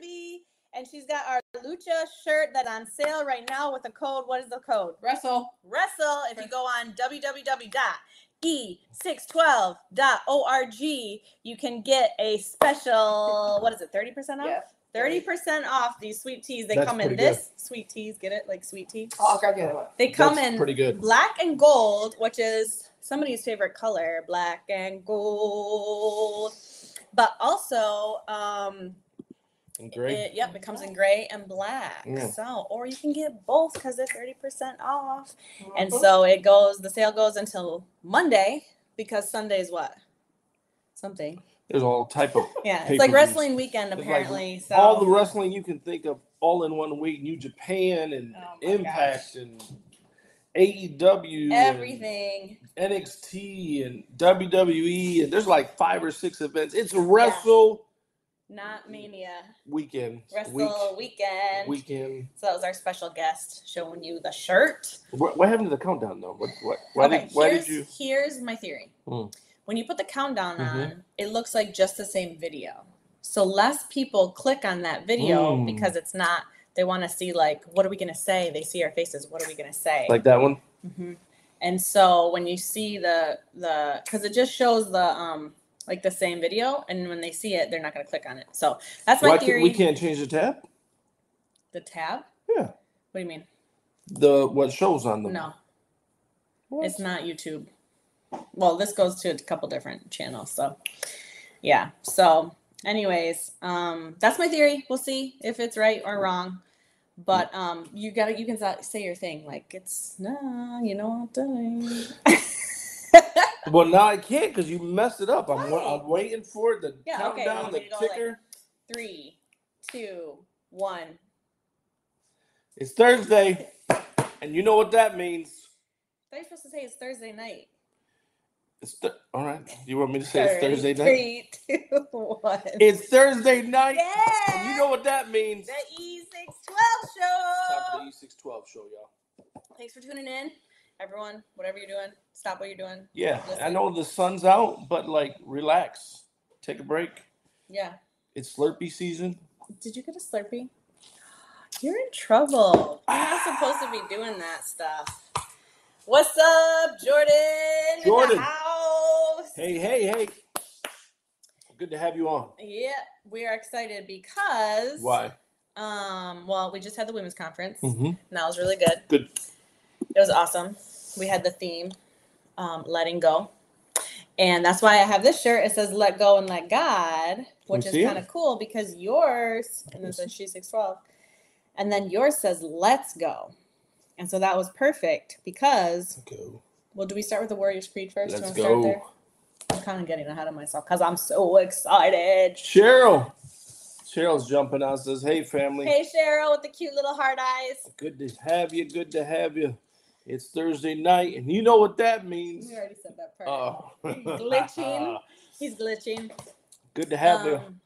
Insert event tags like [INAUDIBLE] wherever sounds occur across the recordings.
Debbie, and she's got our Lucha shirt that's on sale right now with a code. What is the code? Wrestle. Wrestle. If you go on www.e612.org, you can get a special. What is it? Thirty percent off. Yes. Thirty percent off these sweet teas. They That's come in pretty good. this sweet teas. Get it like sweet tea. Oh, I'll grab the other one. They come That's in pretty good. black and gold, which is somebody's favorite color, black and gold. But also, um, And great. it, yep, it comes in gray and black. Yeah. So, or you can get both because they're thirty percent off. And Mhm. so it goes. The sale goes until Monday because Sunday is what? Something. There's all type of [LAUGHS] Yeah, it's like wrestling weekend It's like apparently. so all the wrestling you can think of all in one week. New Japan and Oh my Impact and AEW, and everything. NXT and WWE, and there's like five or six events. It's a wrestle Not mania. weekend. Wrestle week, weekend. weekend. So that was our special guest showing you the shirt. What, what happened to the countdown though? What, what, why okay, did why here's, did you? here's my theory. Hmm. When you put the countdown Mhm. on, it looks like just the same video. So less people click on that video Hmm. because it's not. They want to see like, what are we gonna say? They see our faces. What are we gonna say? Like that one? hmm And so when you see the the because it just shows the um like the same video, and when they see it, they're not gonna click on it. So that's my Why can, theory. we can't change the tab? The tab. Yeah. What do you mean? The what shows on them? No. What? It's not YouTube. Well, this goes to a couple different channels. So, yeah. So, anyways, um, that's my theory. We'll see if it's right or wrong. But um, you gotta you can say your thing like it's nah, you know what I'm doing. [LAUGHS] Well, now I can't because you messed it up. I'm, wa- I'm waiting for the Yeah, okay, you countdown, the me to go, like- ticker. Three, two, one. It's Thursday, and you know what that means. They're supposed to say it's Thursday night. It's th- all right. You want me to say it's Thursday night? Three, two, one. It's Thursday night, yeah. and you know what that means. the E six twelve Time for show. the E612 show, y'all. Thanks for tuning in, everyone. Whatever you're doing, stop what you're doing. Yeah, I know the sun's out, but like, relax, take a break. Yeah. It's Slurpee season. Did you get a Slurpee? You're in trouble. You're not supposed to be doing that stuff. What's up, Jordan? Jordan. Hey, hey, hey! Good to have you on. Yeah, we are excited because Why? Um, well, we just had the women's conference, Mm-hmm. and that was really good. Good. It was awesome. We had the theme, um, letting go. And that's why I have this shirt. It says let go and let God, which is kind of cool because yours, and it says she 612, and then yours says let's go. And so that was perfect because, Go. well, do we start with the Warriors Creed 1st Let's go. I'm kind of getting ahead of myself because I'm so excited. Cheryl. Cheryl's jumping out. Says, "Hey, family. Hey, Cheryl with the cute little heart eyes. Good to have you. Good to have you. It's Thursday night, and you know what that means. We already said that part. Oh, [LAUGHS] Glitching. He's glitching. Good to have you. Um,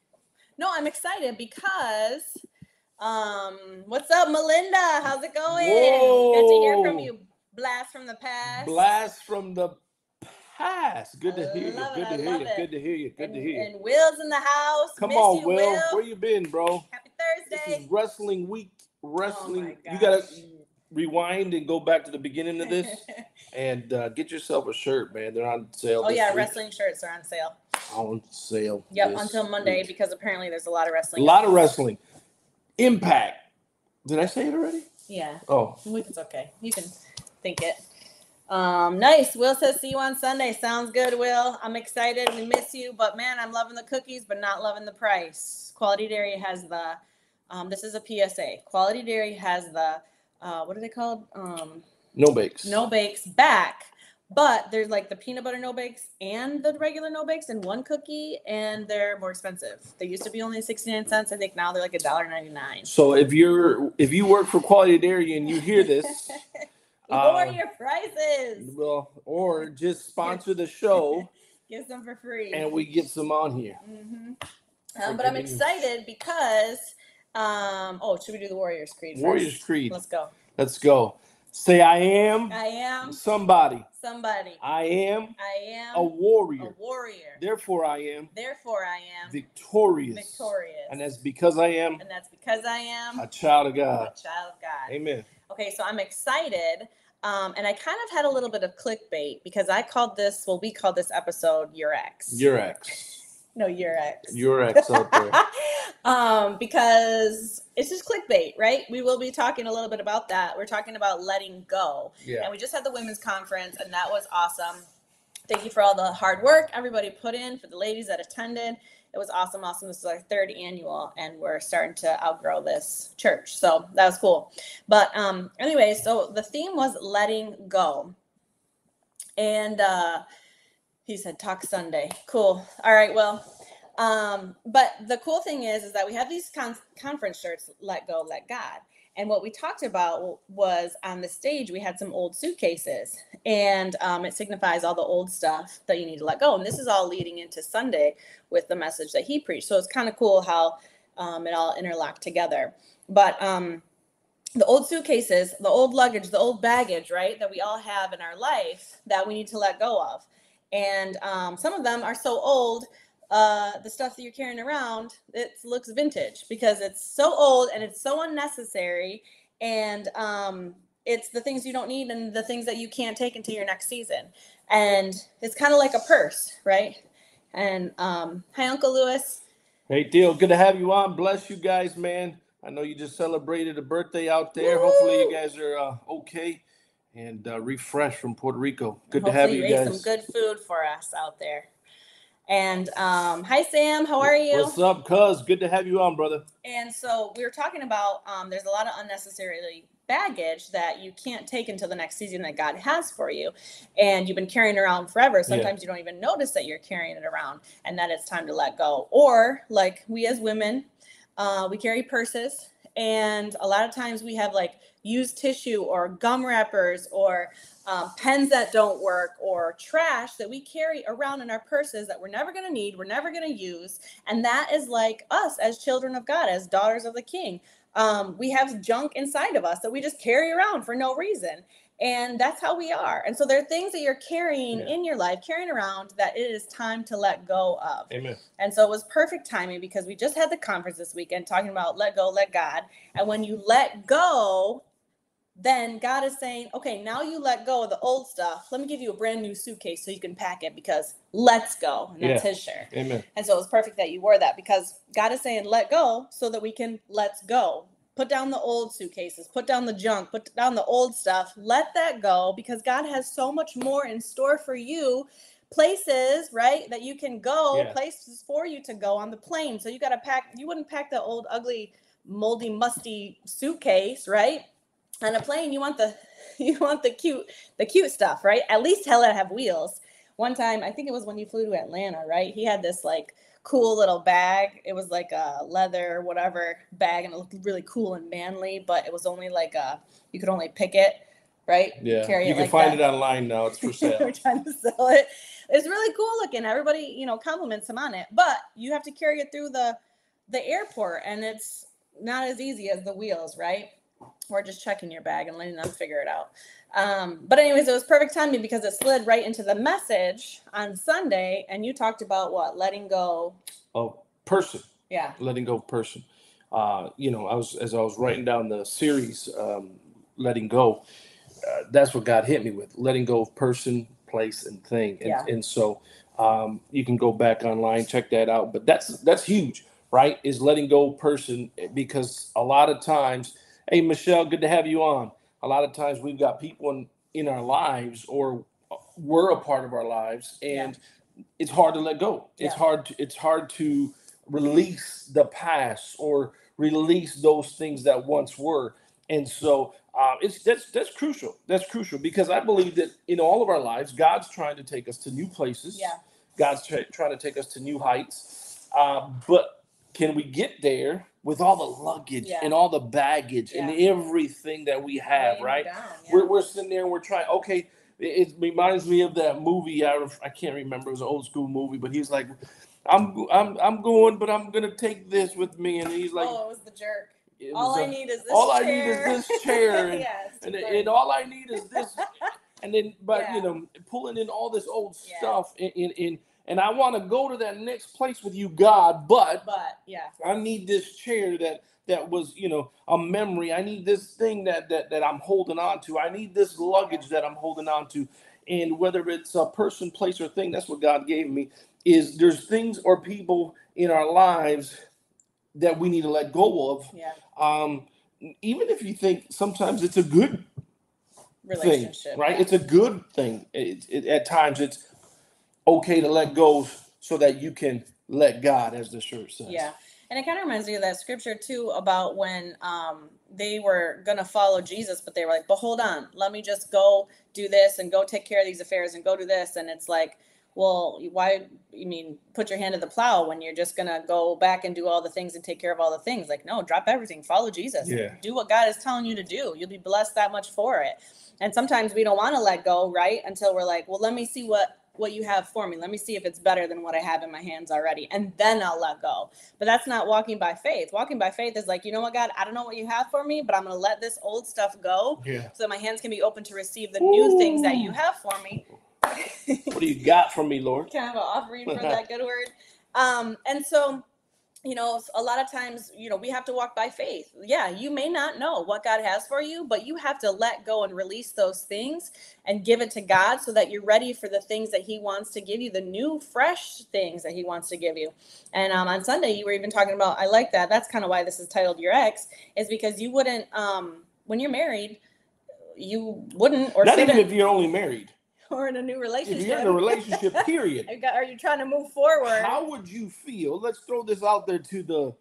no, I'm excited because um what's up, Melinda? How's it going? Good to hear from you. Blast from the past. Blast from the past. Good to hear you. Good to hear you. Good to hear you. Good and, to hear you. and Will's in the house. Come Miss on, you, Will. Where you been, bro? Happy Thursday. This is wrestling week. Oh Wrestling. my you gotta. Rewind and go back to the beginning of this [LAUGHS] and uh, get yourself a shirt, man. They're on sale. oh yeah, week. wrestling shirts are on sale. on sale. Yep, until Monday week. because apparently there's a lot of wrestling. A lot of wrestling. Impact. Did I say it already? Yeah. Oh, It's okay. You can think it. Um, nice. Will says, see you on Sunday. Sounds good, Will. I'm excited. We miss you, but man, I'm loving the cookies, but not loving the price. Quality Dairy has the, um, this is a PSA. Quality Dairy has the, uh, what are they called? Um, no bakes. no bakes back, but there's like the peanut butter no bakes and the regular no bakes in one cookie, and they're more expensive. They used to be only 69 cents. I think now they're like a dollar 99. So if you're if you work for Quality Dairy and you hear this, [LAUGHS] Lower Uh, your prices. well, or just sponsor the show [LAUGHS] Give some for free. and we get some on here. hmm Um, but I'm excited because, um, oh, should we do the Warriors Creed? First? Warriors Creed. Let's go. Let's go. Say, I am I am somebody. somebody. I am I am a a warrior. warrior. Therefore, I am Therefore, I am victorious. victorious. And that's because I am And that's because I am a child of God. a child of God. Amen. Okay, so I'm excited. Um, and I kind of had a little bit of clickbait because I called this, well, we called this episode Your Ex. Your ex. No, Your Ex. Your ex out [LAUGHS] there. um, because it's just clickbait, right? We will be talking a little bit about that. We're talking about letting go. Yeah. And we just had the women's conference, and that was awesome. Thank you for all the hard work everybody put in for the ladies that attended. It was awesome, awesome. This is our third annual, and we're starting to outgrow this church. So that was cool. But um, anyway, so the theme was letting go. And uh, he said, talk Sunday. Cool. All right, well, um, but the cool thing is, is that we have these con- conference shirts, let go, let God. And what we talked about was on the stage, we had some old suitcases, and um, it signifies all the old stuff that you need to let go. And this is all leading into Sunday with the message that he preached. So it's kind of cool how um, it all interlocked together. But um, the old suitcases, the old luggage, the old baggage, right, that we all have in our life that we need to let go of. And um, some of them are so old uh, the stuff that you're carrying around, it looks vintage because it's so old and it's so unnecessary. And um, it's the things you don't need and the things that you can't take into your next season. And it's kind of like a purse, right? And um, hi, Uncle Lewis. Hey, Deal, good to have you on. Bless you guys, man. I know you just celebrated a birthday out there. Hopefully, you guys are uh, okay and uh, refreshed from Puerto Rico. Good to Hopefully have you ate guys. some good food for us out there. And um, hi, Sam. How are you? What's up, cuz? Good to have you on, brother. And so we were talking about um, there's a lot of unnecessarily baggage that you can't take until the next season that God has for you. And you've been carrying around forever. Sometimes you don't even notice that you're carrying it around and that it's time to let go. Or like we as women, uh, we carry purses. And a lot of times we have like used tissue or gum wrappers or um, pens that don't work or trash that we carry around in our purses that we're never going to need, we're never going to use. And that is like us as children of God, as daughters of the King. Um, we have junk inside of us that we just carry around for no reason. And that's how we are. And so there are things that you're carrying Yeah. in your life, carrying around that it is time to let go of. Amen. And so it was perfect timing because we just had the conference this weekend talking about let go, let God. And when you let go, then God is saying, okay, now you let go of the old stuff. Let me give you a brand new suitcase so you can pack it because let's go. And that's Yeah. his shirt. Amen. And so it was perfect that you wore that because God is saying, let go so that we can let's go. Put down the old suitcases, put down the junk, put down the old stuff. Let that go because God has so much more in store for you. Places, right, that you can go, Yeah. places for you to go on the plane. So you got to pack, you wouldn't pack the old, ugly, moldy, musty suitcase, right? On a plane, you want the [LAUGHS] you want the cute, the cute stuff, right? At least tell it have wheels. One time, I think it was when you flew to Atlanta, right? He had this like cool little bag. It was like a leather, whatever bag, and it looked really cool and manly, but it was only like a you could only pick it, right? Yeah. Carry you can like find that. it online now. It's for [LAUGHS] sale. We're trying to sell it. It's really cool looking. Everybody, you know, compliments him on it, but you have to carry it through the the airport, and it's not as easy as the wheels, right? Or just checking your bag and letting them figure it out. Um, but anyways, it was perfect timing because it slid right into the message on Sunday, and you talked about what letting go. of person. Yeah, letting go of person. Uh, you know, I was as I was writing down the series, um, letting go. Uh, that's what God hit me with: letting go of person, place, and thing. And, Yeah. and so um, you can go back online, check that out. But that's that's huge, right? Is letting go of person because a lot of times, hey Michelle, good to have you on. A lot of times we've got people in in our lives or were a part of our lives, and it's hard to let go. It's hard. To, it's hard to release the past or release those things that once were. And so um, it's that's that's crucial. That's crucial because I believe that in all of our lives, God's trying to take us to new places. yeah, God's try, trying to take us to new heights. Um, but can we get there with all the luggage Yeah. and all the baggage and everything that we have, Laying right? down, yeah. We're, we're sitting there and we're trying. Okay, it, it reminds me of that movie. Of I can't remember. It was an old school movie, but he's like, "I'm I'm I'm going, but I'm gonna take this with me." And he's like, oh, it was the jerk. all I a- need is this all I need is this [LAUGHS] chair, and, yes, and, and all I need is this. [LAUGHS] and then, but Yeah. you know, pulling in all this old Yeah. stuff, in, in, in and I want to go to that next place with you, God, but but yeah, I need this chair that that was, you know, a memory. I need this thing that that that I'm holding on to. I need this luggage that I'm holding on to. And whether it's a person, place, or thing, that's what God gave me. Is there's things or people in our lives that we need to let go of. yeah, Um, even if you think sometimes it's a good thing, relationship, right? yeah. It's a good thing. It, it, at times, it's okay to let go so that you can let God, as the shirt says. Yeah. And it kind of reminds me of that scripture too about when um, they were going to follow Jesus, but they were like, but hold on, let me just go do this and go take care of these affairs and go do this. And it's like, well, why, you mean, put your hand to the plow when you're just going to go back and do all the things and take care of all the things? Like, no, drop everything, follow Jesus. Yeah. Do what God is telling you to do. You'll be blessed that much for it. And sometimes we don't want to let go, right? Until we're like, well, let me see what what you have for me. Let me see if it's better than what I have in my hands already. And then I'll let go. But that's not walking by faith. Walking by faith is like, you know what, God, I don't know what you have for me, but I'm going to let this old stuff go Yeah. so that my hands can be open to receive the new things that you have for me. What do you got for me, Lord? Can I have an offering for [LAUGHS] that good word? Um, and so, you know, a lot of times, you know, we have to walk by faith. Yeah, you may not know what God has for you, but you have to let go and release those things and give it to God so that you're ready for the things that He wants to give you, the new, fresh things that He wants to give you. And um, on Sunday, you were even talking about, I like that. That's kind of why this is titled Your Ex, is because you wouldn't, um, when you're married, you wouldn't or Not even if you're only married. Or in a new If relationship. you're in a relationship, [LAUGHS] period. Are you got- are you trying to move forward? How would you feel? Let's throw this out there to the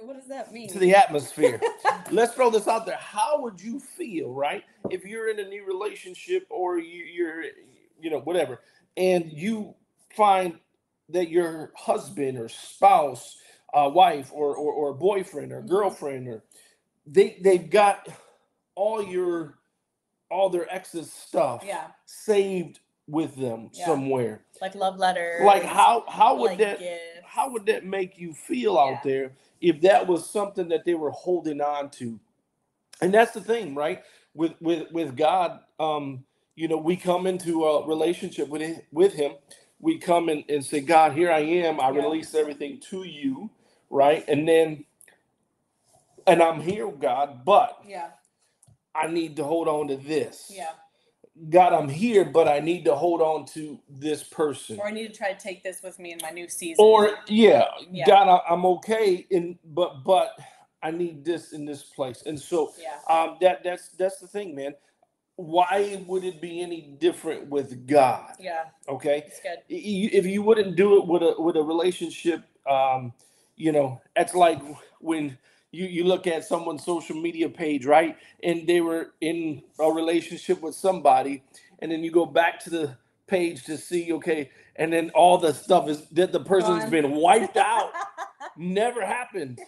What does that mean? to the atmosphere. [LAUGHS] Let's throw this out there. How would you feel, right? If you're in a new relationship or you, you're, you know, whatever, and you find that your husband or spouse, uh, wife or, or or boyfriend or Mhm. girlfriend or they they've got all your all their ex's stuff yeah, saved with them Yeah. somewhere. like love letters. Like how how would like that gifts. how would that make you feel Yeah. out there if that was something that they were holding on to and that's the thing right with with with god um you know we come into a relationship with him, with him we come and, and say god here i am i Yeah. release everything to you right and then and i'm here god but Yeah, i need to hold on to this yeah. god i'm here but i need to hold on to this person Or I need to try to take this with me in my new season. or yeah, Yeah. God, I, I'm okay in, but but I need this in this place, and so yeah, um, that that's that's the thing, man. Why would it be any different with God? yeah. Okay, It's good. If you wouldn't do it with a with a relationship, um, you know, that's like when you you look at someone's social media page, right, and they were in a relationship with somebody, and then you go back to the page to see, okay, and then all the stuff is that the person's Gone. been wiped out, [LAUGHS] never happened.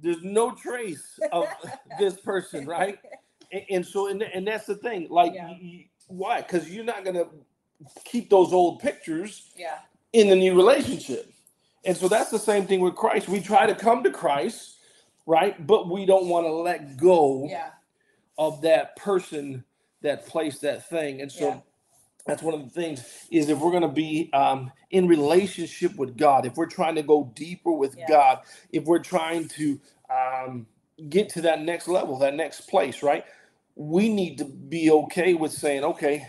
There's no trace of [LAUGHS] this person, right? And, and so, and, and that's the thing, like, Yeah. y- y- why? Because you're not gonna keep those old pictures yeah, in the new relationship. And so that's the same thing with Christ. We try to come to Christ, right? But we don't want to let go yeah, of that person, that place, that thing. And so Yeah. that's one of the things is if we're going to be um, in relationship with God, if we're trying to go deeper with Yeah. God, if we're trying to um, get to that next level, that next place, right? We need to be okay with saying, okay,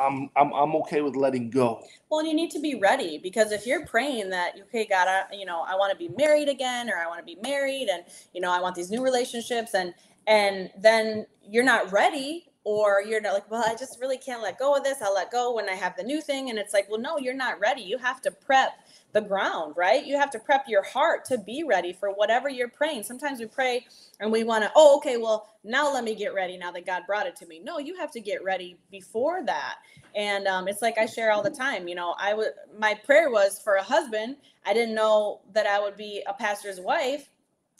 I'm I'm I'm okay with letting go. Well, and you need to be ready because if you're praying that, okay, God, I, you know, I want to be married again, or I want to be married, and you know, I want these new relationships, and and then you're not ready, or you're not like, well, I just really can't let go of this. I'll let go when I have the new thing, and it's like, well, no, you're not ready. You have to prep the ground, right? You have to prep your heart to be ready for whatever you're praying. Sometimes we pray and we want to, oh, okay, well, now let me get ready now that God brought it to me. No, you have to get ready before that. And um, it's like I share all the time. You know, I would my prayer was for a husband. I didn't know that I would be a pastor's wife,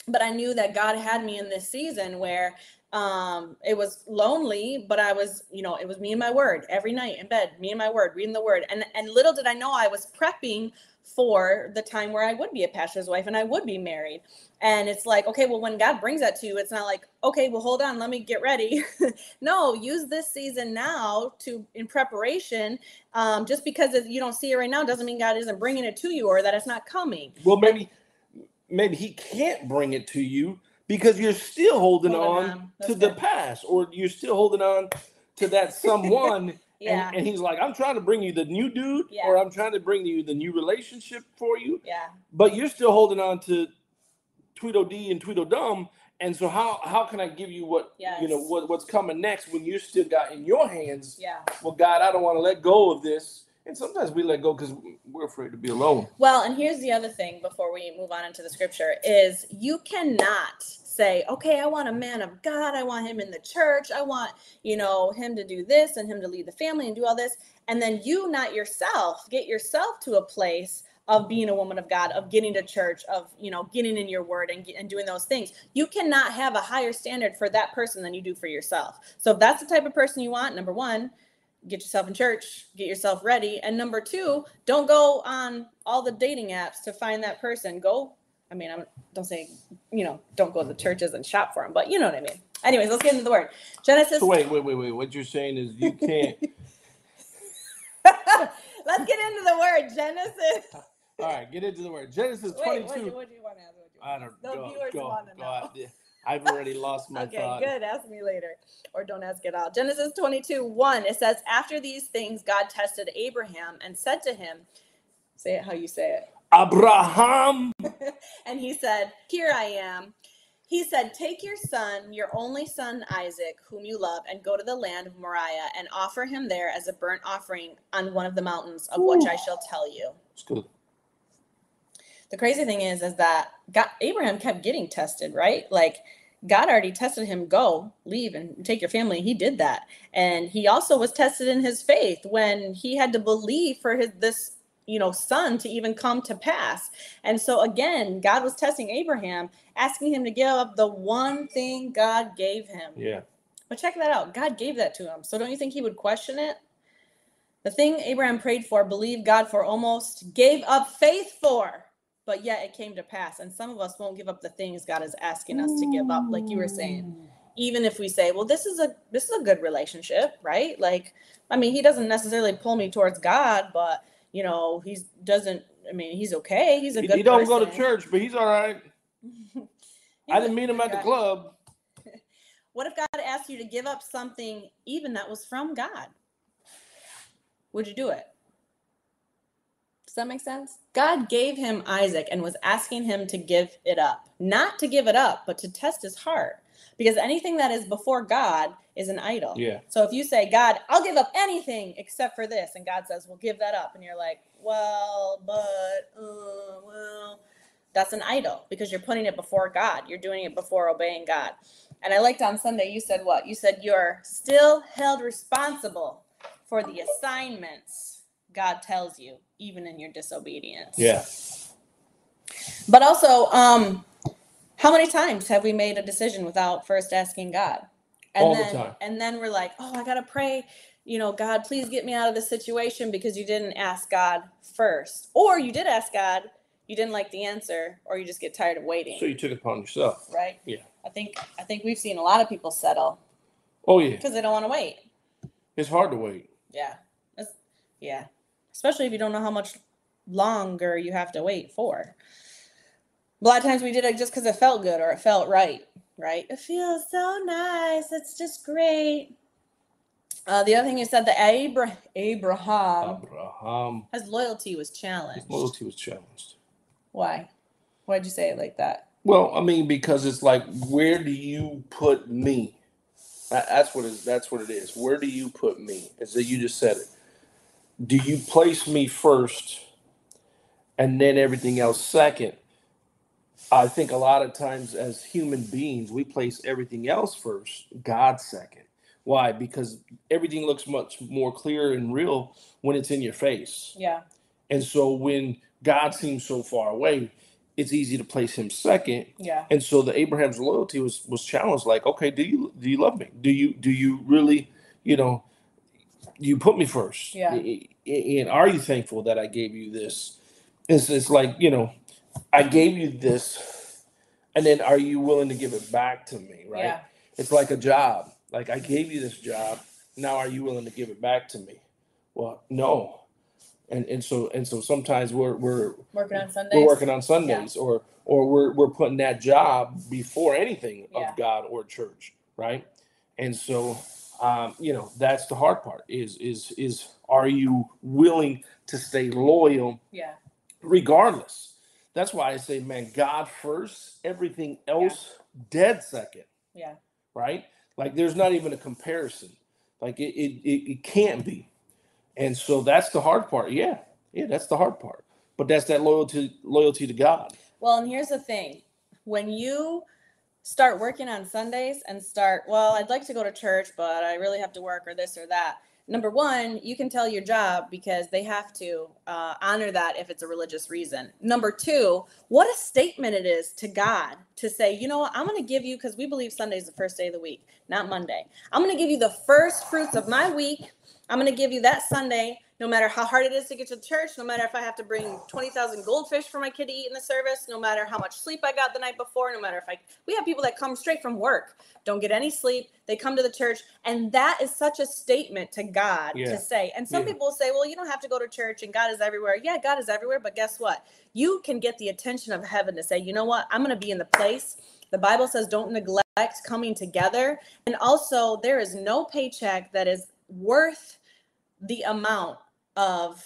but I knew that God had me in this season where um it was lonely but i was you know it was me and my word every night in bed me and my word reading the word and and little did i know i was prepping for the time where I would be a pastor's wife and I would be married. And it's like, okay, well, when God brings that to you, it's not like, okay, well, hold on, let me get ready. [LAUGHS] no, use this season now to in preparation. Um, just because you don't see it right now doesn't mean God isn't bringing it to you or that it's not coming. Well, maybe maybe He can't bring it to you because you're still holding, Holding on, on. to That's the past, or you're still holding on to that [LAUGHS] someone. Yeah. And, and he's like, I'm trying to bring you the new dude, Yeah. or I'm trying to bring you the new relationship for you, yeah. but you're still holding on to Tweedledee and Tweedledum. And so how how can I give you what you know what, what's coming next when you still got in your hands? Yeah. Well, God, I don't want to let go of this. And sometimes we let go because we're afraid to be alone. Well, and here's the other thing before we move on into the scripture is you cannot say, okay, I want a man of God. I want him in the church. I want, you know, him to do this and him to lead the family and do all this. And then you not yourself get yourself to a place of being a woman of God, of getting to church, of, you know, getting in your word and, and doing those things. You cannot have a higher standard for that person than you do for yourself. So if that's the type of person you want, number one, get yourself in church, get yourself ready. And number two, don't go on all the dating apps to find that person. Go, I mean, I'm don't say, you know, don't go to the churches and shop for them, but you know what I mean. Anyways, let's get into the word. Genesis. So wait, wait, wait, wait. What you're saying is you can't. [LAUGHS] let's get into the word. Genesis. [LAUGHS] all right, get into the word. Genesis Wait, 22. what, do- what do you want to ask? What do you I don't The know. viewers God, wanna know. God. I've already lost my okay, thought. good. Ask me later. Or don't ask at all. Genesis 22 1, it says, After these things, God tested Abraham and said to him, Say it how you say it. Abraham. [LAUGHS] And he said, Here I am. He said, Take your son, your only son Isaac, whom you love, and go to the land of Moriah and offer him there as a burnt offering on one of the mountains of which I shall tell you. It's good. The crazy thing is, is that God, Abraham kept getting tested, right? Like God already tested him, go, leave, and take your family. He did that. And he also was tested in his faith when he had to believe for his this you know son to even come to pass and so again god was testing abraham asking him to give up the one thing god gave him Yeah. but check that out. God gave that to him. So don't you think he would question it? The thing Abraham prayed for, believed God for, almost gave up faith for, but yet it came to pass. And some of us won't give up the things God is asking us to give up, like you were saying. Mm. Even if we say, well, this is a this is a good relationship, right? Like, I mean, he doesn't necessarily pull me towards God, but you know, he's doesn't I mean, he's okay. He's a good he don't go to church, but he's all right. [LAUGHS] I didn't meet him at the club. [LAUGHS] What if God asked you to give up something even that was from God? Would you do it? Does that make sense? God gave him Isaac and was asking him to give it up. Not to give it up, but to test his heart. Because anything that is before God is an idol. Yeah. So if you say, God, I'll give up anything except for this, and God says, well, give that up, and you're like, well, but, uh, well, that's an idol because you're putting it before God. You're doing it before obeying God. And I liked on Sunday, you said what? You said you're still held responsible for the assignments God tells you, even in your disobedience. Yeah. But also, um, how many times have we made a decision without first asking God? And All the then, time. And then we're like, oh, I gotta pray. You know, God, please get me out of this situation because you didn't ask God first, or you did ask God, you didn't like the answer, or you just get tired of waiting. So you took it upon yourself. right? Yeah. I think I think we've seen a lot of people settle Oh yeah. because they don't want to wait. It's hard to wait. Yeah, That's- yeah. Especially if you don't know how much longer you have to wait for. A lot of times we did it just because it felt good or it felt right. Right? It feels so nice. It's just great. Uh, the other thing you said that Abra- Abraham, Abraham. his loyalty was challenged. His loyalty was challenged. Why? Why'd you say it like that? Well, I mean, because it's like, where do you put me? That's what it, that's what it is. Where do you put me? Is As you just said it. Do you place me first, and then everything else second? I think a lot of times, as human beings, we place everything else first, God second. Why? Because everything looks much more clear and real when it's in your face. Yeah. And so when God seems so far away, it's easy to place him second. Yeah. And so the Abraham's loyalty was was challenged like, okay, do you do you love me? Do you do you really, you know, you put me first? Yeah. And are you thankful that I gave you this? it's it's like you know, I gave you this, and then are you willing to give it back to me? Right? Yeah. It's like a job. Like I gave you this job. Now are you willing to give it back to me? Well, no. And and so and so sometimes we're we're Working on Sundays. we're working on Sundays or or we're we're putting that job before anything Yeah. of God or church, right? And so um, you know, that's the hard part is is is are you willing to stay loyal Yeah. regardless? That's why I say, man, God first, everything else dead second Yeah. right? Like there's not even a comparison. Like it, it, it, it can't be. And so that's the hard part. Yeah. Yeah, that's the hard part. But that's that loyalty loyalty to God. Well, and here's the thing when you start working on Sundays and start, well, I'd like to go to church, but I really have to work or this or that. Number one, you can tell your job because they have to uh, honor that if it's a religious reason. Number two, what a statement it is to God to say, you know what, I'm going to give you, because we believe Sunday is the first day of the week, not Monday. I'm going to give you the first fruits of my week. I'm going to give you that Sunday, no matter how hard it is to get to church, no matter if I have to bring 20,000 goldfish for my kid to eat in the service, no matter how much sleep I got the night before, no matter if I, we have people that come straight from work, don't get any sleep, they come to the church. And that is such a statement to God Yeah. to say. And some Yeah. people say, well, you don't have to go to church and God is everywhere. Yeah, God is everywhere. But guess what? You can get the attention of heaven to say, you know what? I'm going to be in the place. The Bible says, don't neglect coming together. And also, there is no paycheck that is worth the amount of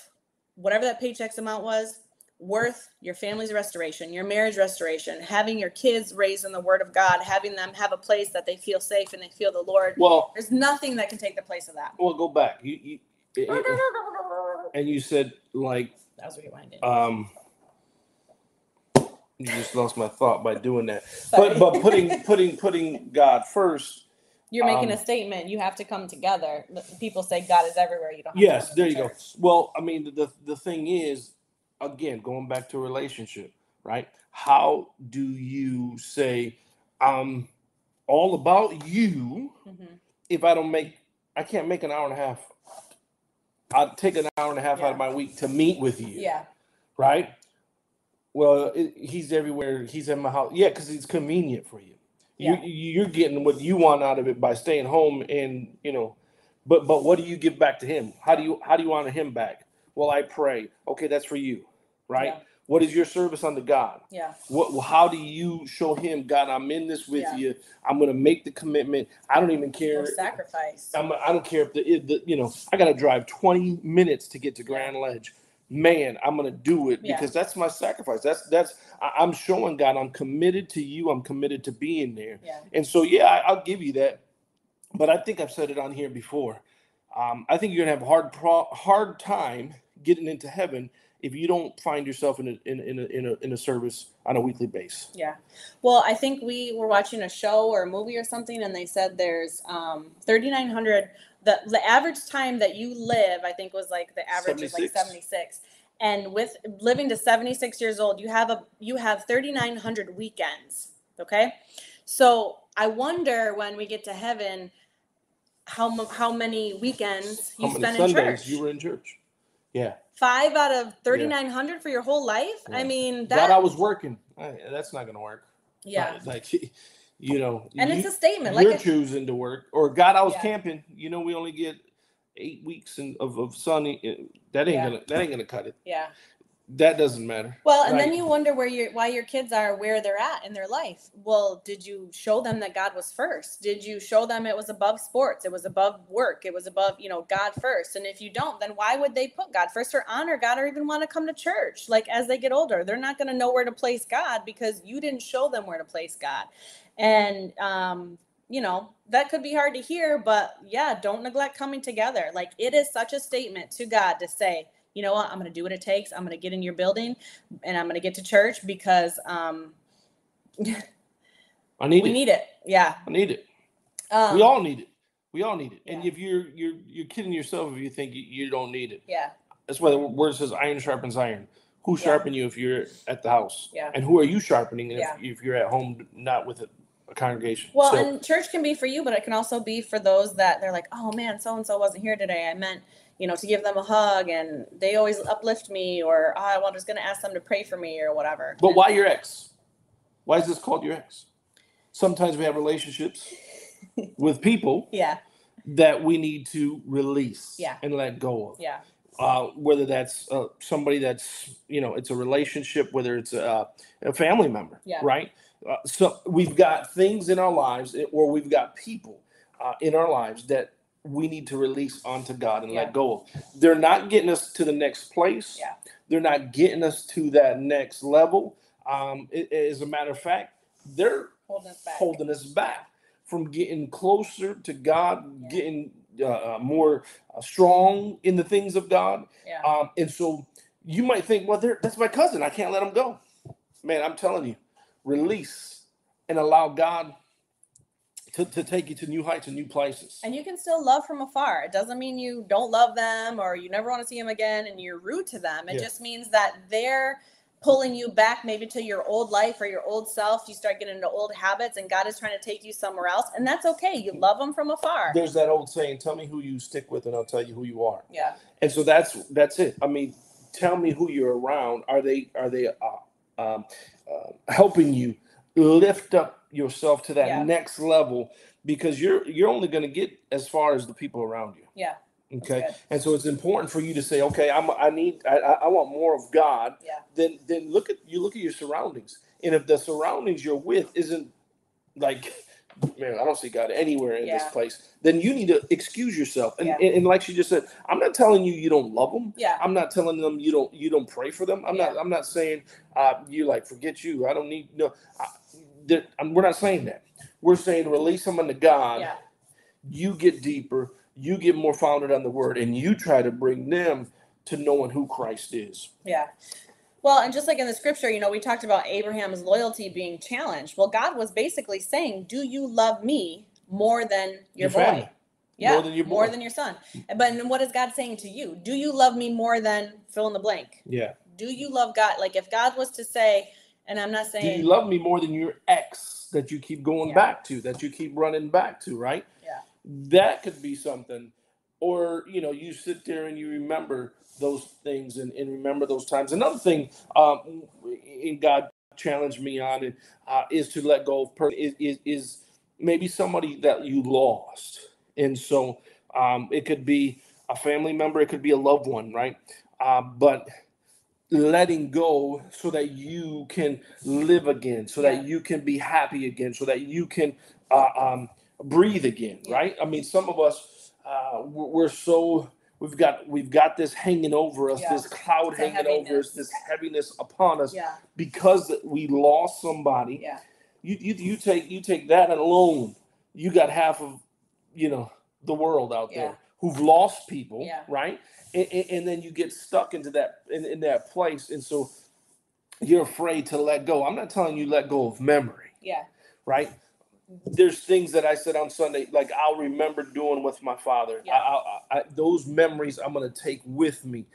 whatever that paycheck's amount was worth your family's restoration, your marriage restoration, having your kids raised in the word of God, having them have a place that they feel safe and they feel the Lord. Well, There's nothing that can take the place of that. well, go back. You, you it- and you said like That was rewinding. um you just lost my thought by doing that. Sorry. But but putting putting putting God first. You're making um, a statement. You have to come together. People say God is everywhere. You don't. Have Yes, to come to there you go. Well, I mean the the thing is again going back to relationship, right? How do you say I'm all about you Mhm. if I don't make I can't make an hour and a half. I'll take an hour and a half out of my week to meet with you. Yeah. Right? Well, it, he's everywhere. He's in my house. Yeah, because it's convenient for you. Yeah. You you're getting what you want out of it by staying home and you know, but but what do you give back to him? How do you how do you honor him back? Well, I pray. Okay, that's for you, right? Yeah. What is your service unto God? Yeah. What? How do you show Him, God? I'm in this with Yeah. you. I'm going to make the commitment. I don't even care. Or sacrifice. I'm, I don't care if the, if the you know I got to drive 20 minutes to get to Grand Ledge. Man, I'm going to do it Yeah. because that's my sacrifice. That's that's I, I'm showing God I'm committed to you. I'm committed to being there. Yeah. And so yeah, I, I'll give you that. But I think I've said it on here before. Um, I think you're gonna have a hard pro- hard time getting into heaven if you don't find yourself in a in, in, a, in a in a service on a weekly basis. Yeah. Well, I think we were watching a show or a movie or something, and they said there's um, 3,900. The, the average time that you live, I think, was like the average is like 76. 76. And with living to 76 years old, you have a you have 3,900 weekends. Okay, so I wonder when we get to heaven, how how many weekends you How spend in church? you were in church? Yeah. Five out of 3,900 for your whole life. I Yeah. mean God, that. I was working. That's not gonna work. yeah. [LAUGHS] Like, you know, And you, it's a statement. Like you're choosing to work, or God, I was Yeah. camping. You know, we only get eight weeks in, of of sunny. uh, That ain't Yeah. gonna that ain't gonna cut it. yeah. That doesn't matter. Well, and then you wonder where your why your kids are where they're at in their life. Well, did you show them that God was first? Did you show them it was above sports? It was above work. It was above, you know, God first. And if you don't, then why would they put God first or honor God or even want to come to church? Like as they get older, they're not going to know where to place God because you didn't show them where to place God. And um you know, that could be hard to hear, but yeah, don't neglect coming together. Like it is such a statement to God to say, you know what, I'm going to do what it takes. I'm going to get in your building and I'm going to get to church because um, [LAUGHS] I need we it. need it. Yeah. I need it. Um, we all need it. We all need it. And if you're you're you're kidding yourself if you think you, you don't need it. Yeah. That's why the word says iron sharpens iron. Who Yeah. sharpen you if you're at the house? Yeah. And who are you sharpening if, Yeah. if you're at home not with a, a congregation? Well, So- and church can be for you, but it can also be for those that they're like, oh man, so and so wasn't here today. I meant, you know, to give them a hug and they always uplift me or oh, I was going to ask them to pray for me or whatever. But why your ex? Why is this called your ex? Sometimes we have relationships [LAUGHS] with people Yeah. that we need to release Yeah. and let go of. Yeah. Uh, whether that's uh, somebody that's you know it's a relationship, whether it's a, a family member, Yeah. right? Uh, so we've got things in our lives, or we've got people uh, in our lives that we need to release onto God and Yeah. let go of. They're not getting us to the next place. Yeah. They're not getting us to that next level. Um, it- as a matter of fact, they're Holding us back. holding us back from getting closer to God, Yeah. getting uh, uh, more uh, strong in the things of God. Yeah. Um, and so you might think, well, they're- that's my cousin. I can't let him go. Man, I'm telling you, release and allow God to, to take you to new heights and new places. And you can still love from afar. It doesn't mean you don't love them or you never want to see them again and you're rude to them. It Yeah. just means that they're pulling you back maybe to your old life or your old self. You start getting into old habits and God is trying to take you somewhere else. And that's okay. You love them from afar. There's that old saying, tell me who you stick with and I'll tell you who you are. Yeah. and so that's that's it i mean tell me who you're around are they are they uh, um, uh, helping you lift up yourself to that Yeah. next level because you're you're only going to get as far as the people around you Yeah. okay and so it's important for you to say okay i'm i need i, I want more of god Yeah. then then look at you look at your surroundings and if the surroundings you're with isn't like man i don't see god anywhere in this Yeah. place then you need to excuse yourself and, Yeah. and, and like she just said i'm not telling you you don't love them Yeah. i'm not telling them you don't you don't pray for them i'm not i'm not saying uh you like forget you i don't need no I, that, we're not saying that we're saying release them unto god Yeah. you get deeper you get more founded on the word and you try to bring them to knowing who christ is Yeah. Well, and just like in the scripture, you know, we talked about Abraham's loyalty being challenged. Well, God was basically saying, Do you love me more than your, Your boy? family. Yeah, More than your boy. more than your son. But then what is God saying to you? Do you love me more than fill in the blank? yeah Do you love God? Like if God was to say, and I'm not do saying, you love me more than your ex that you keep going Yeah. back to that you keep running back to right? Yeah. that could be something. Or you know you sit there and you remember those things and, and remember those times. Another thing um in god challenged me on it uh, is to let go of per- is, is is maybe somebody that you lost. And so um it could be a family member it could be a loved one right? Uh, but letting go so that you can live again so that you can be happy again so that you can uh, um, breathe again right? I mean some of us uh, we're so we've got we've got this hanging over us Yeah. this cloud It's hanging over us this heaviness. upon us yeah, because we lost somebody. Yeah, you, you you take you take that alone you got half of you know the world out there who've lost people Yeah. right? And, and, then you get stuck into that in, in that place and so you're afraid to let go. I'm not telling you let go of memory yeah, right? There's things that i said on sunday like i'll remember doing with my father. Yeah. I, I, I, those memories i'm going to take with me.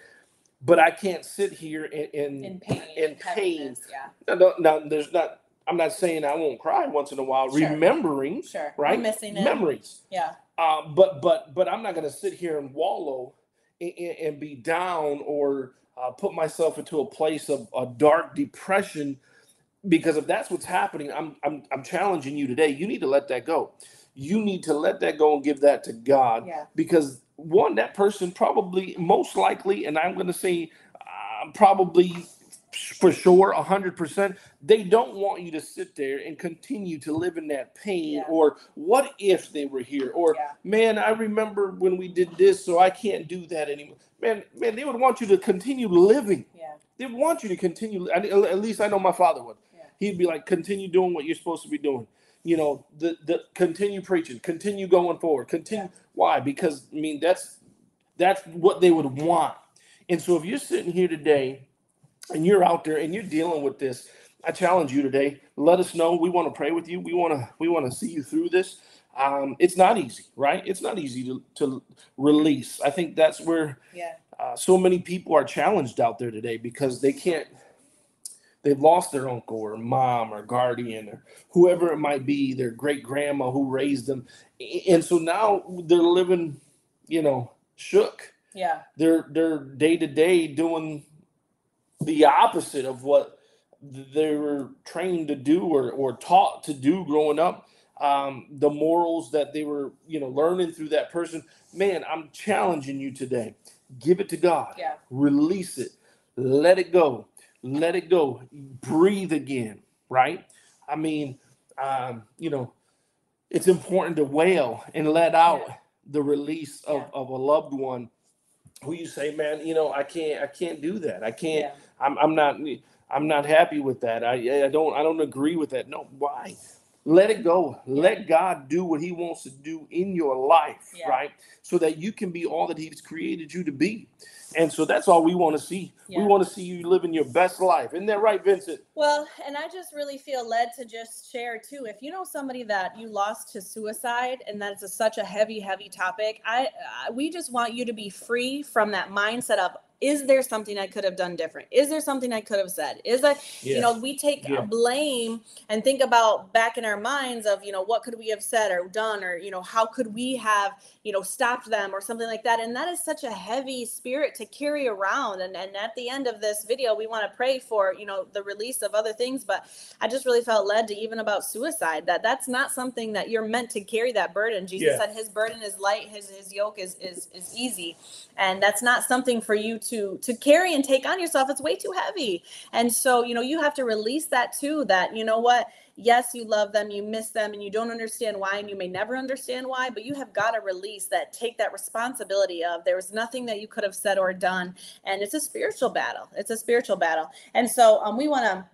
But i can't sit here and, and in pain, in pain. Yeah, no, no, no, there's not. I'm not saying I won't cry once in a while, Sure. remembering sure. right I'm missing it. memories. Yeah, Um, but but but I'm not going to sit here and wallow and, and, and be down or uh, put myself into a place of a dark depression because if that's what's happening, I'm I'm I'm challenging you today. You need to let that go. You need to let that go and give that to God yeah, because one that person probably most likely and i'm going to say uh, probably for sure 100% they don't want you to sit there and continue to live in that pain Yeah. or what if they were here? Or Yeah. man i remember when we did this so i can't do that anymore. Man man they would want you to continue living. Yeah, they want you to continue at least i know my father would. Yeah. he'd be like continue doing what you're supposed to be doing. You know the the continue preaching continue going forward continue why? Because i mean that's that's what they would want. And so if you're sitting here today and you're out there and you're dealing with this i challenge you today. Let us know. We want to pray with you. We want to we want to see you through this. Um, it's not easy right? It's not easy to, to release. I think that's where yeah, uh, so many people are challenged out there today because they can't they've lost their uncle or mom or guardian or whoever it might be their great grandma who raised them. And so now they're living you know shook. Yeah. They're they're day to day doing the opposite of what they were trained to do or, or taught to do growing up. Um, the morals that they were, you know, learning through that person. Man, I'm challenging you today. Give it to God. Yeah. Release it. Let it go. Let it go. Breathe again. Right. I mean, um, you know, it's important to wail and let out Yeah. the release of, Yeah. of a loved one who you say, man, you know, I can't, I can't do that. I can't, Yeah. I'm, I'm not, I'm not happy with that. I, I don't, I don't agree with that. No, why? Let it go. Let God do what He wants to do in your life, Yeah. right? So that you can be all that He's created you to be. And so that's all we want to see. Yeah. We want to see you living your best life. Isn't that right, Vincent? Well, and I just really feel led to just share too. If you know somebody that you lost to suicide, and that's a, such a heavy, heavy topic, I, I we just want you to be free from that mindset of is there something I could have done different? Is there something I could have said? Is that you know we take Yeah. blame and think about back in our minds of you know what could we have said or done or you know how could we have you know stopped them or something like that and that is such a heavy spirit to carry around and and at the end of this video we want to pray for you know the release of other things but i just really felt led to even about suicide that that's not something that you're meant to carry that burden jesus Yeah. said his burden is light his his yoke is is is easy and that's not something for you to to to carry and take on yourself it's way too heavy. And so you know you have to release that too that you know what? Yes you love them you miss them and you don't understand why and you may never understand why but you have got to release that take that responsibility of there was nothing that you could have said or done and it's a spiritual battle. It's a spiritual battle. And so um, we want to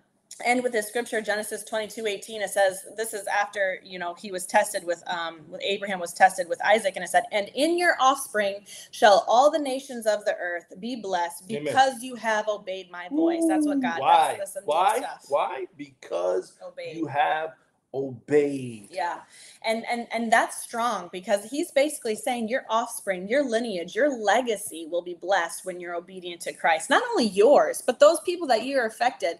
end with this scripture genesis 22 18 it says this is after you know he was tested with um with abraham was tested with isaac and it said and in your offspring shall all the nations of the earth be blessed Amen. because you have obeyed my voice that's what god Why? that's, that's Why? Why? Because obeyed you have obeyed. yeah and and and that's strong because he's basically saying your offspring your lineage your legacy will be blessed when you're obedient to christ not only yours but those people that you're affected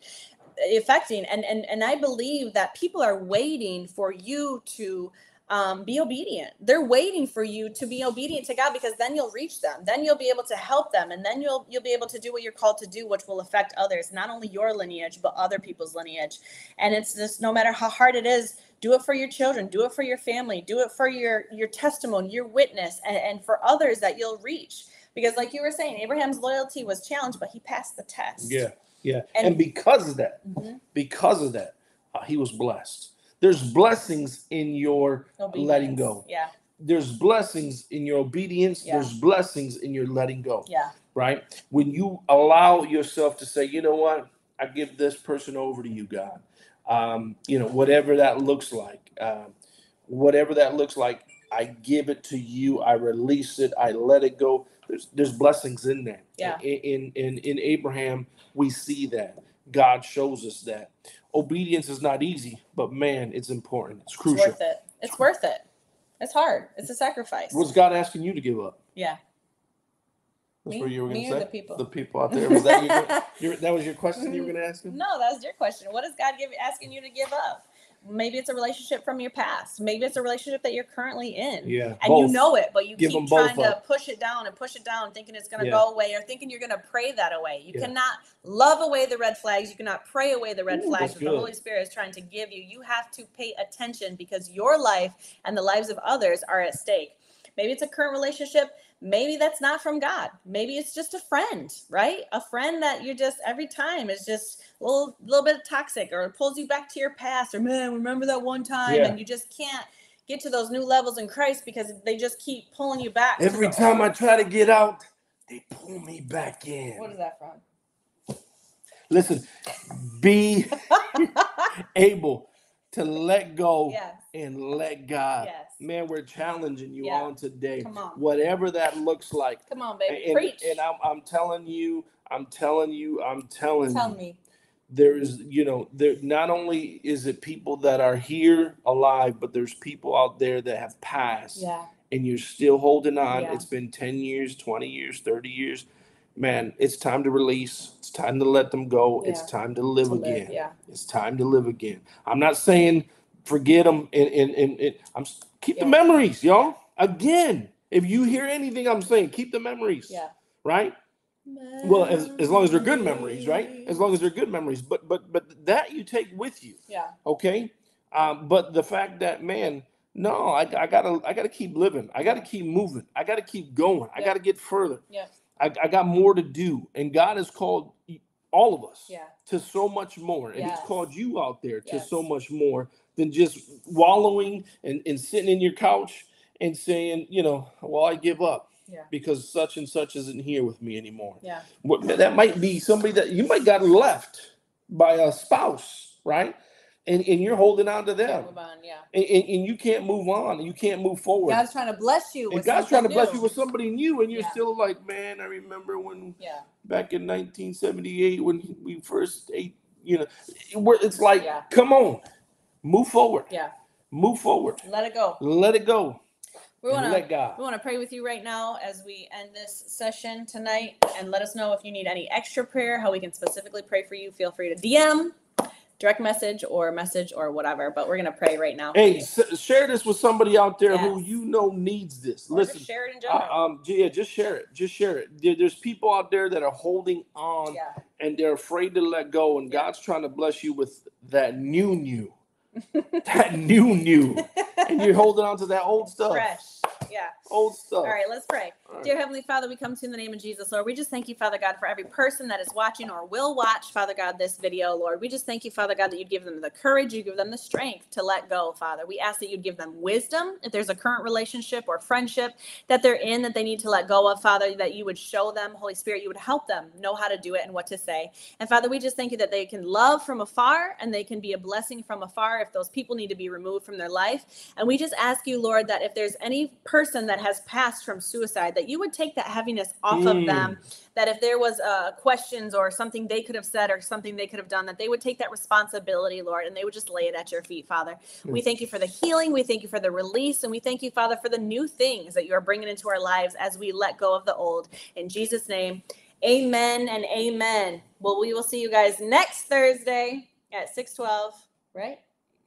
affecting. And and and i believe that people are waiting for you to um, be obedient. They're waiting for you to be obedient to god because then you'll reach them. Then you'll be able to help them. And then you'll you'll be able to do what you're called to do which will affect others not only your lineage but other people's lineage. And it's just no matter how hard it is do it for your children do it for your family do it for your your testimony your witness and, and for others that you'll reach. Because like you were saying abraham's loyalty was challenged but he passed the test. Yeah, yeah. And- And, because of that, Mhm. because of that, uh, he was blessed. There's blessings in your letting go. yeah There's blessings in your obedience. Yeah. There's blessings in your letting go. yeah Right? When you allow yourself to say, you know what, I give this person over to you, God. Um, you know, whatever that looks like, um, whatever that looks like, I give it to you. I release it. I let it go. There's there's blessings in that. Yeah. In in in, Abraham, we see that. God shows us that. Obedience is not easy, but man, it's important. It's crucial. it's worth it it's worth it it's hard it's a sacrifice What's God asking you to give up? yeah That's Me- what you were going to say. the people? The people out there. Was that your, [LAUGHS] your, that was your question you were going to ask him? No, that was your question. What is God give, asking you to give up? Maybe it's a relationship from your past. Maybe it's a relationship that you're currently in. Yeah. And you know it, but you Give keep trying to push it down and push it down, thinking it's going to Yeah. go away or thinking you're going to pray that away. You Yeah. cannot love away the red flags. You cannot pray away the red Ooh, flags that the. Holy Spirit is trying to give you. You have to pay attention because your life and the lives of others are at stake. Maybe it's a current relationship. Maybe that's not from God. Maybe it's just a friend, right? A friend that you're just every time is just a little, little bit toxic or it pulls you back to your past or man, remember that one time Yeah. and you just can't get to those new levels in Christ because they just keep pulling you back. Every the time I try to get out, they pull me back in. What is that from? Listen, be [LAUGHS] able to let go Yes. And let God. Yes. Man, we're challenging you Yeah. on today. Come on. Whatever that looks like. Come on, baby. and, Preach. and I'm, I'm telling you, I'm telling you, I'm telling Tell you. me. there is you know there not only is it people that are here alive but there's people out there that have passed Yeah. and you're still holding on Yeah. it's been 10 years 20 years 30 years man it's time to release it's time to let them go it's time to live To live, again Yeah. it's time to live again i'm not saying forget them and and, and, and i'm keep the memories y'all again if you hear anything i'm saying keep the memories Yeah. right? Well, as, as long as they're good memories, right? As long as they're good memories, but but but that you take with you, Yeah. okay? Um, but the fact that man, no, I, I gotta I gotta keep living. I gotta keep moving. I gotta keep going. I gotta get further. Yeah. I, I got more to do, and God has called all of us Yeah. to so much more, and Yes. He's called you out there to Yes. so much more than just wallowing and, and sitting in your couch and saying, you know, well, I give up Yeah. because such and such isn't here with me anymore. Yeah. That might be somebody that you might got left by a spouse, right? And, and you're holding on to them, on. Yeah. and, and, and you can't move on, and you can't move forward. God's trying to bless you. and God's trying to something bless you with somebody new, and you're Yeah. still like, man, I remember when Yeah. back in 1978 when we first ate, you know, where it's like, Yeah. come on, move forward, Yeah. move forward, Let it go. let it go, We want let to. God. We want to pray with you right now as we end this session tonight and let us know if you need any extra prayer, how we can specifically pray for you. Feel free to DM, direct message, or message or whatever. But we're going to pray right now. Hey, s- share this with somebody out there who you know needs this. Or Listen, share it in uh, general. um, yeah, just share it. Just share it. There- there's people out there that are holding on yeah. and they're afraid to let go, and Yeah. God's trying to bless you with that new, new, [LAUGHS] that new, new, and you're holding on to that old stuff, Fresh. Yeah. old stuff. All right, let's pray. Dear Heavenly Father, we come to you in the name of Jesus, Lord. We just thank you, Father God, for every person that is watching or will watch, Father God, this video, Lord. We just thank you, Father God, that you'd give them the courage, you give them the strength to let go, Father. We ask that you'd give them wisdom if there's a current relationship or friendship that they're in that they need to let go of, Father, that you would show them, Holy Spirit, you would help them know how to do it and what to say. And Father, we just thank you that they can love from afar and they can be a blessing from afar if those people need to be removed from their life. And we just ask you, Lord, that if there's any person that has passed from suicide, that you would take that heaviness off of Mm. them. That if there was uh, questions or something they could have said or something they could have done, that they would take that responsibility, Lord, and they would just lay it at your feet, Father. We thank you for the healing. We thank you for the release. And we thank you, Father, for the new things that you are bringing into our lives as we let go of the old. In Jesus' name, amen and amen. Well, we will see you guys next Thursday at 612, right?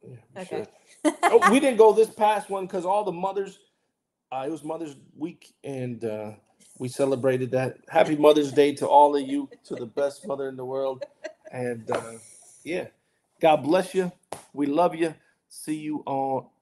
Yeah, Okay. should. [LAUGHS] oh, we didn't go this past one because all the mothers. Uh, it was Mother's Week, and uh, we celebrated that. Happy Mother's Day to all of you, to the best mother in the world, and uh, yeah, God bless you. We love you. See you on